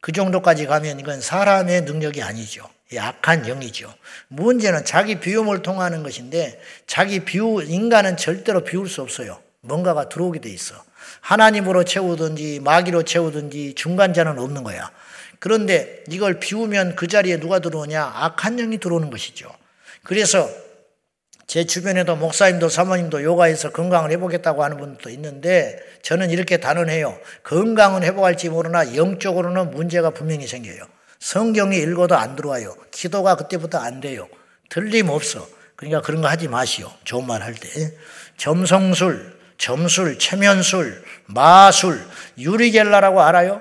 그 정도까지 가면 이건 사람의 능력이 아니죠. 약한 영이죠. 문제는 자기 비움을 통하는 것인데 자기 비우 인간은 절대로 비울 수 없어요. 뭔가가 들어오게 돼 있어. 하나님으로 채우든지 마귀로 채우든지 중간자는 없는 거야. 그런데 이걸 비우면 그 자리에 누가 들어오냐? 악한 영이 들어오는 것이죠. 그래서 제 주변에도 목사님도 사모님도 요가에서 건강을 회복했다고 하는 분도 있는데 저는 이렇게 단언해요. 건강은 회복할지 모르나 영적으로는 문제가 분명히 생겨요. 성경이 읽어도 안 들어와요. 기도가 그때부터 안 돼요. 틀림없어. 그러니까 그런 거 하지 마시오. 좋은 말 할 때. 점성술, 점술, 체면술, 마술, 유리겔라라고 알아요?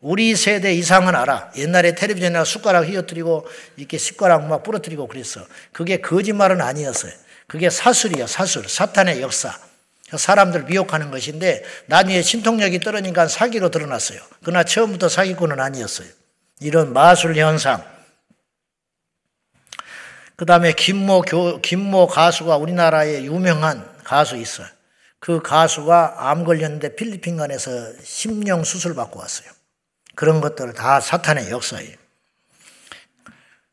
우리 세대 이상은 알아. 옛날에 텔레비전에 숟가락 휘어뜨리고 이렇게 숟가락 막 부러뜨리고 그랬어. 그게 거짓말은 아니었어요. 그게 사술이야, 사술. 사탄의 역사. 사람들 미혹하는 것인데 나중에 신통력이 떨어지니까 사기로 드러났어요. 그러나 처음부터 사기꾼은 아니었어요. 이런 마술 현상. 그 다음에 김모 교, 김모 가수가 우리나라에 유명한 가수 있어요. 그 가수가 암 걸렸는데 필리핀간에서 심령 수술 받고 왔어요. 그런 것들 다 사탄의 역사예요.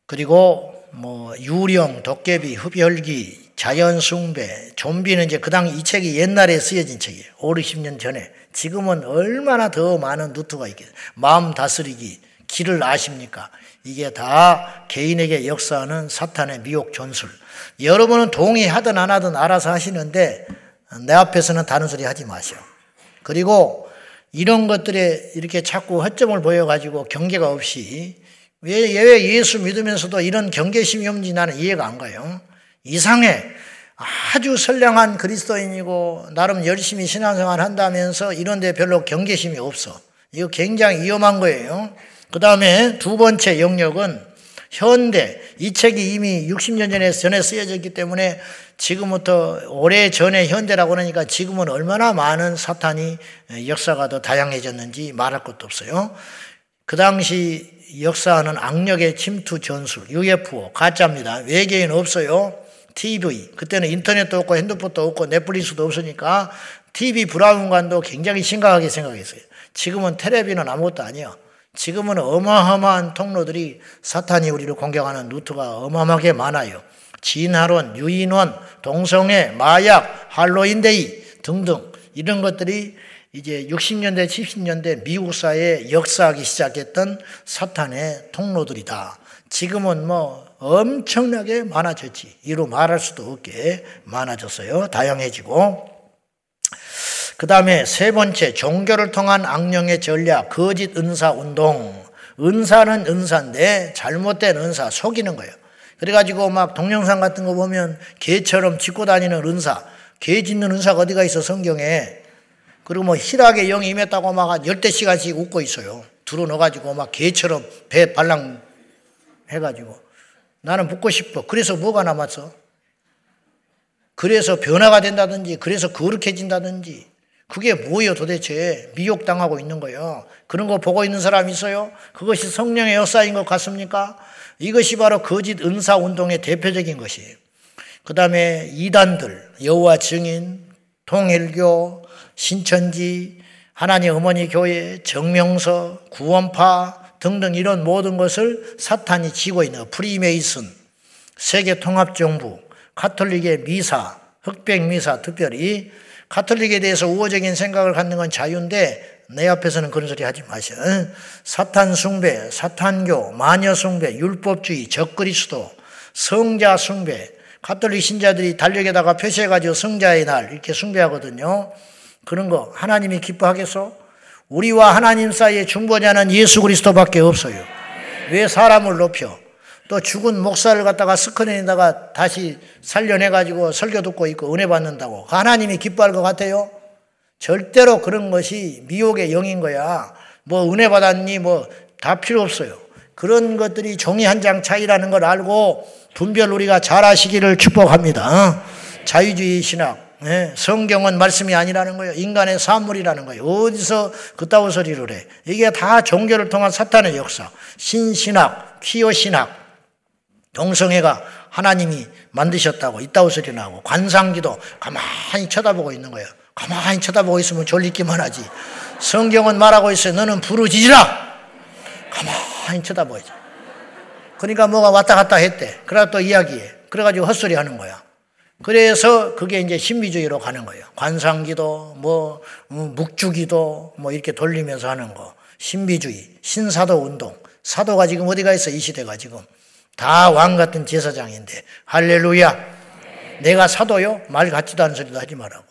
그리고 뭐 유령, 도깨비, 흡혈귀, 자연숭배, 좀비는 이제 그당이 책이 옛날에 쓰여진 책이에요. 5, 60년 전에. 지금은 얼마나 더 많은 루트가 있겠어요. 마음 다스리기, 길을 아십니까? 이게 다 개인에게 역사하는 사탄의 미혹 전술. 여러분은 동의하든 안 하든 알아서 하시는데 내 앞에서는 다른 소리 하지 마시오. 그리고 이런 것들에 이렇게 자꾸 허점을 보여가지고 경계가 없이 왜, 왜 예수 믿으면서도 이런 경계심이 없는지 나는 이해가 안 가요. 이상해. 아주 선량한 그리스도인이고 나름 열심히 신앙생활 한다면서 이런데 별로 경계심이 없어. 이거 굉장히 위험한 거예요. 그 다음에 두 번째 영역은 현대. 이 책이 이미 60년 전에 전에 쓰여졌기 때문에 지금부터 오래 전에 현대라고 그러니까 지금은 얼마나 많은 사탄이 역사가 더 다양해졌는지 말할 것도 없어요. 그 당시 역사하는 악력의 침투 전술, UFO, 가짜입니다. 외계인 없어요. TV. 그때는 인터넷도 없고 핸드폰도 없고 넷플릭스도 없으니까 TV 브라운관도 굉장히 심각하게 생각했어요. 지금은 텔레비는 아무것도 아니에요. 지금은 어마어마한 통로들이 사탄이 우리를 공격하는 루트가 어마어마하게 많아요. 진화론, 유인원, 동성애, 마약, 할로윈데이 등등 이런 것들이 이제 60년대, 70년대 미국 사회에 역사하기 시작했던 사탄의 통로들이다. 지금은 뭐 엄청나게 많아졌지. 이로 말할 수도 없게 많아졌어요. 다양해지고. 그 다음에 세 번째, 종교를 통한 악령의 전략, 거짓 은사 운동. 은사는 은사인데 잘못된 은사, 속이는 거예요. 그래가지고 막 동영상 같은 거 보면 개처럼 짚고 다니는 은사, 개 짖는 은사가 어디가 있어, 성경에. 그리고 뭐 희락의 영이 임했다고 막 열대 시간씩 웃고 있어요. 들어 넣어가지고 막 개처럼 배 발랑 해가지고. 나는 묻고 싶어. 그래서 뭐가 남았어? 그래서 변화가 된다든지, 그래서 거룩해진다든지, 그게 뭐예요 도대체? 미혹당하고 있는 거예요. 그런 거 보고 있는 사람 있어요? 그것이 성령의 역사인 것 같습니까? 이것이 바로 거짓 은사 운동의 대표적인 것이에요. 그 다음에 이단들, 여호와 증인, 통일교, 신천지, 하나님 어머니 교회, 정명서, 구원파 등등 이런 모든 것을 사탄이 지고 있는 프리메이슨, 세계 통합정부, 카톨릭의 미사, 흑백 미사 특별히 카톨릭에 대해서 우호적인 생각을 갖는 건 자유인데 내 앞에서는 그런 소리 하지 마셔. 사탄 숭배, 사탄교, 마녀 숭배, 율법주의, 적그리스도, 성자 숭배. 카톨릭 신자들이 달력에다가 표시해가지고 성자의 날 이렇게 숭배하거든요. 그런 거 하나님이 기뻐하겠어? 우리와 하나님 사이에 중보자는 예수 그리스도밖에 없어요. 왜 사람을 높여? 또 죽은 목사를 갖다가 스크린에다가 다시 살려내가지고 설교 듣고 있고 은혜 받는다고. 하나님이 기뻐할 것 같아요? 절대로 그런 것이 미혹의 영인 거야. 뭐 은혜 받았니? 뭐 다 필요 없어요. 그런 것들이 종이 한 장 차이라는 걸 알고 분별 우리가 잘 하시기를 축복합니다. 자유주의 신학. 네, 성경은 말씀이 아니라는 거예요. 인간의 산물이라는 거예요. 어디서 그따위 소리를 해. 이게 다 종교를 통한 사탄의 역사. 신신학, 퀴어신학, 동성애가 하나님이 만드셨다고 이따위 소리 나고 관상기도 가만히 쳐다보고 있는 거예요. 가만히 쳐다보고 있으면 졸리기만 하지. 성경은 말하고 있어요. 너는 부르짖으라. 가만히 쳐다보죠. 그러니까 뭐가 왔다 갔다 했대. 그러다 또 이야기해. 그래가지고 헛소리 하는 거야. 그래서 그게 이제 신비주의로 가는 거예요. 관상기도, 뭐, 음, 묵주기도, 뭐 이렇게 돌리면서 하는 거. 신비주의, 신사도 운동. 사도가 지금 어디가 있어? 이 시대가 지금. 다 왕 같은 제사장인데. 할렐루야. 내가 사도요? 말 같지도 않은 소리도 하지 말라고.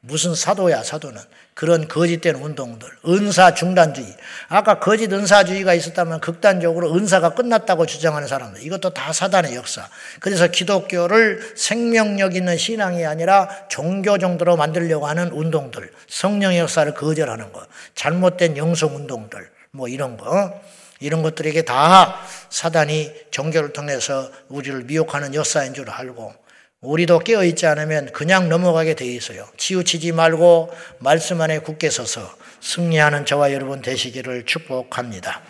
무슨 사도야, 사도는. 그런 거짓된 운동들. 은사 중단주의. 아까 거짓 은사주의가 있었다면 극단적으로 은사가 끝났다고 주장하는 사람들. 이것도 다 사단의 역사. 그래서 기독교를 생명력 있는 신앙이 아니라 종교 정도로 만들려고 하는 운동들. 성령의 역사를 거절하는 것. 잘못된 영성 운동들. 뭐 이런 거. 이런 것들에게 다 사단이 종교를 통해서 우리를 미혹하는 역사인 줄 알고 우리도 깨어있지 않으면 그냥 넘어가게 돼 있어요. 치우치지 말고 말씀 안에 굳게 서서 승리하는 저와 여러분 되시기를 축복합니다.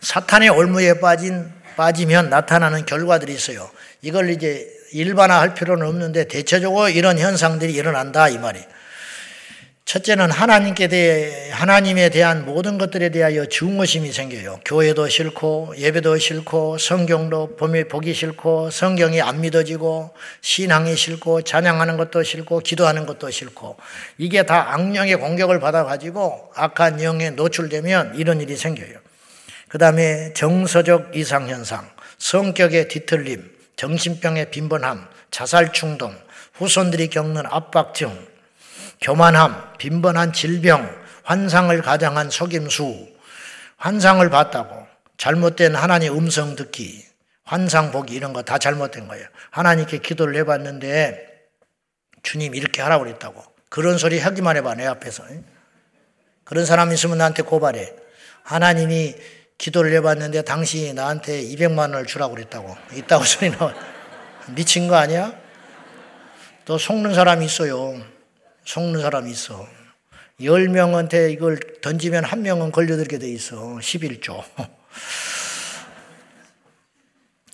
사탄의 올무에 빠진, 빠지면 나타나는 결과들이 있어요. 이걸 이제 일반화할 필요는 없는데 대체적으로 이런 현상들이 일어난다 이 말이에요. 첫째는 하나님께 대해 하나님에 대한 모든 것들에 대하여 중의심이 생겨요. 교회도 싫고 예배도 싫고 성경도 보기 싫고 성경이 안 믿어지고 신앙이 싫고 찬양하는 것도 싫고 기도하는 것도 싫고 이게 다 악령의 공격을 받아 가지고 악한 영에 노출되면 이런 일이 생겨요. 그다음에 정서적 이상 현상, 성격의 뒤틀림, 정신병의 빈번함, 자살 충동, 후손들이 겪는 압박증 교만함, 빈번한 질병, 환상을 가장한 속임수, 환상을 봤다고 잘못된 하나님 음성 듣기, 환상 보기 이런 거 다 잘못된 거예요. 하나님께 기도를 해봤는데 주님 이렇게 하라고 그랬다고. 그런 소리 하기만 해봐 내 앞에서. 그런 사람 있으면 나한테 고발해. 하나님이 기도를 해봤는데 당신이 나한테 200만 원을 주라고 그랬다고. 있다고 소리 나와. 미친 거 아니야? 또 속는 사람이 있어요. 속는 사람이 있어. 10명한테 이걸 던지면 한 명은 걸려들게 돼 있어. 11조.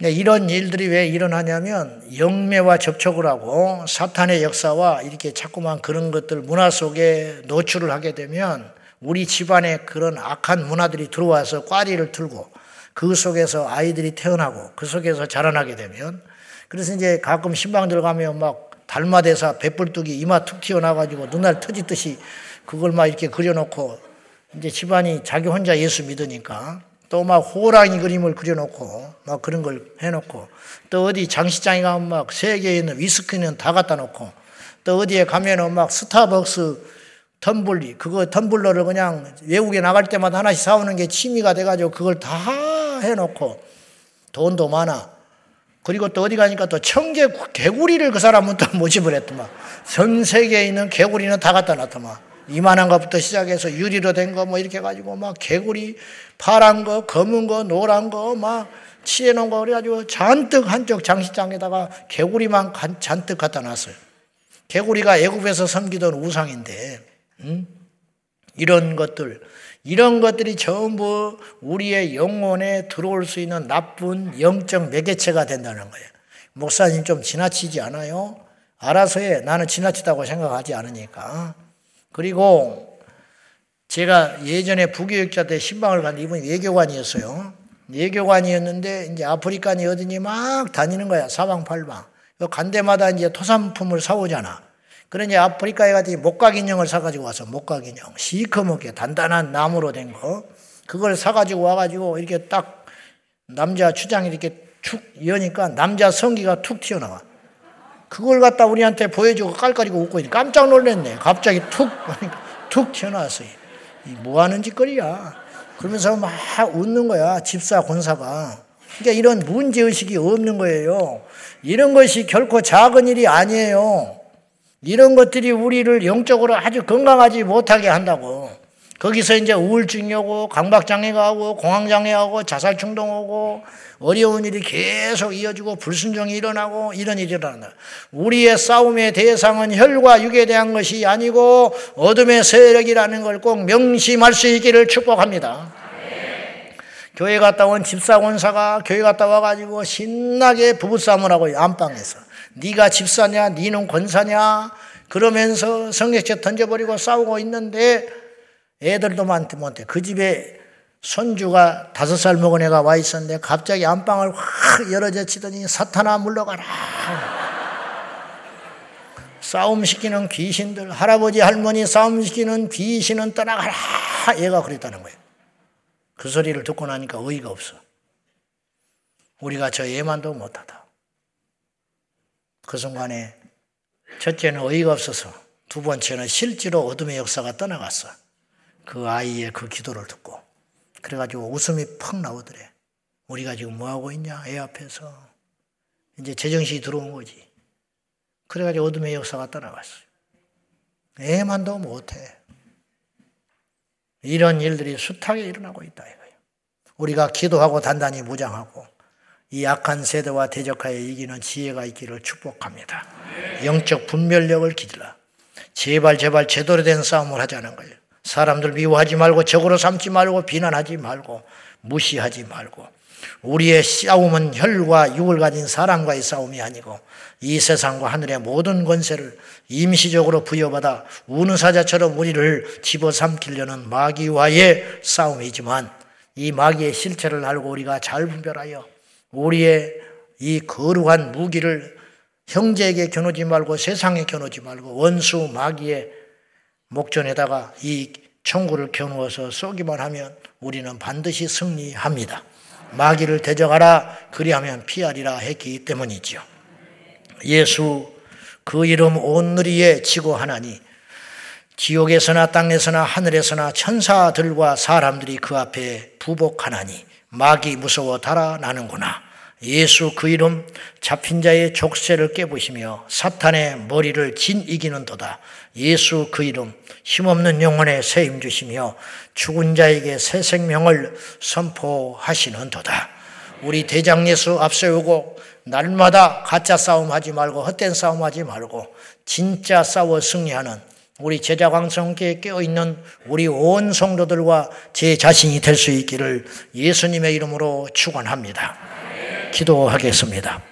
이런 일들이 왜 일어나냐면 영매와 접촉을 하고 사탄의 역사와 이렇게 자꾸만 그런 것들 문화 속에 노출을 하게 되면 우리 집안에 그런 악한 문화들이 들어와서 꽈리를 틀고 그 속에서 아이들이 태어나고 그 속에서 자라나게 되면 그래서 이제 가끔 신방들 가면 막 달마대사 배불뚝이 이마 툭 튀어나가지고 눈알 터지듯이 그걸 막 이렇게 그려놓고 이제 집안이 자기 혼자 예수 믿으니까 또 막 호랑이 그림을 그려놓고 막 그런 걸 해놓고 또 어디 장시장에 가면 막 세계에 있는 위스키는 다 갖다 놓고 또 어디에 가면은 막 스타벅스 텀블리 그거 텀블러를 그냥 외국에 나갈 때마다 하나씩 사오는 게 취미가 돼가지고 그걸 다 해놓고 돈도 많아. 그리고 또 어디 가니까 또 청개 개구리를 그 사람은 또 모집을 했더만. 전 세계에 있는 개구리는 다 갖다 놨더만. 이만한 것부터 시작해서 유리로 된 거 뭐 이렇게 해가지고 막 개구리 파란 거, 검은 거, 노란 거막 치해 놓은 거 그래가지고 잔뜩 한쪽 장식장에다가 개구리만 잔뜩 갖다 놨어요. 개구리가 애굽에서 섬기던 우상인데 음? 이런 것들 이런 것들이 전부 우리의 영혼에 들어올 수 있는 나쁜 영적 매개체가 된다는 거예요. 목사님 좀 지나치지 않아요? 알아서 해. 나는 지나치다고 생각하지 않으니까. 그리고 제가 예전에 부교육자 때 신방을 갔는데 이분이 외교관이었어요. 외교관이었는데 이제 아프리카니 어디니 막 다니는 거야. 사방팔방. 간 데마다 이제 토산품을 사오잖아. 그러니 아프리카에 가더니 목각 인형을 사가지고 와서 목각 인형. 시커멓게 단단한 나무로 된 거. 그걸 사가지고 와가지고 이렇게 딱 남자 추장이 이렇게 축 여니까 남자 성기가 툭 튀어나와. 그걸 갖다 우리한테 보여주고 깔깔이고 웃고 깜짝 놀랐네. 갑자기 툭, 툭 튀어나왔어요. 뭐 하는 짓거리야. 그러면서 막 웃는 거야. 집사, 권사가. 그러니까 이런 문제의식이 없는 거예요. 이런 것이 결코 작은 일이 아니에요. 이런 것들이 우리를 영적으로 아주 건강하지 못하게 한다고. 거기서 이제 우울증이 오고 강박장애가 오고 공황장애가 오고 자살 충동 오고 어려운 일이 계속 이어지고 불순종이 일어나고 이런 일이 일어난다. 우리의 싸움의 대상은 혈과 육에 대한 것이 아니고 어둠의 세력이라는 걸 꼭 명심할 수 있기를 축복합니다. 교회 갔다 온 집사 권사가 교회 갔다 와가지고 신나게 부부싸움을 하고 안방에서 네가 집사냐, 네는 권사냐, 그러면서 성경책 던져버리고 싸우고 있는데 애들도 많대 못해. 그 집에 손주가 다섯 살 먹은 애가 와 있었는데 갑자기 안방을 확 열어젖히더니 사탄아 물러가라. 싸움 시키는 귀신들, 할아버지 할머니 싸움 시키는 귀신은 떠나가라. 얘가 그랬다는 거예요. 그 소리를 듣고 나니까 어이가 없어. 우리가 저 애만도 못하다. 그 순간에 첫째는 어이가 없어서 두 번째는 실제로 어둠의 역사가 떠나갔어. 그 아이의 그 기도를 듣고. 그래가지고 웃음이 팍 나오더래. 우리가 지금 뭐하고 있냐? 애 앞에서. 이제 제정신이 들어온 거지. 그래가지고 어둠의 역사가 떠나갔어요. 애만도 못해. 이런 일들이 숱하게 일어나고 있다 이거예요. 우리가 기도하고 단단히 무장하고 이 약한 세대와 대적하여 이기는 지혜가 있기를 축복합니다. 영적 분별력을 기질라. 제발 제발 제대로 된 싸움을 하자는 거예요. 사람들 미워하지 말고 적으로 삼지 말고 비난하지 말고 무시하지 말고 우리의 싸움은 혈과 육을 가진 사람과의 싸움이 아니고 이 세상과 하늘의 모든 권세를 임시적으로 부여받아 우는 사자처럼 우리를 집어삼키려는 마귀와의 싸움이지만 이 마귀의 실체를 알고 우리가 잘 분별하여 우리의 이 거룩한 무기를 형제에게 겨누지 말고 세상에 겨누지 말고 원수 마귀의 목전에다가 이 청구를 겨누어서 쏘기만 하면 우리는 반드시 승리합니다. 마귀를 대적하라 그리하면 피하리라 했기 때문이지요. 예수 그 이름 온누리에 지고 하나니 지옥에서나 땅에서나 하늘에서나 천사들과 사람들이 그 앞에 부복하나니 마귀 무서워 달아나는구나. 예수 그 이름 잡힌 자의 족쇄를 깨부시며 사탄의 머리를 진 이기는 도다. 예수 그 이름 힘없는 영혼에 세임 주시며 죽은 자에게 새 생명을 선포하시는 도다. 우리 대장 예수 앞세우고 날마다 가짜 싸움 하지 말고 헛된 싸움 하지 말고 진짜 싸워 승리하는 우리 제자 광성교에 깨어 있는 우리 온 성도들과 제 자신이 될 수 있기를 예수님의 이름으로 축원합니다. 기도하겠습니다.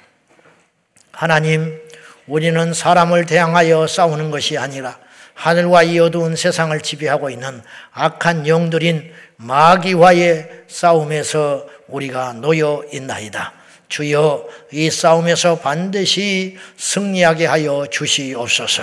하나님, 우리는 사람을 대항하여 싸우는 것이 아니라 하늘과 이 어두운 세상을 지배하고 있는 악한 영들인 마귀와의 싸움에서 우리가 놓여 있나이다. 주여 이 싸움에서 반드시 승리하게 하여 주시옵소서.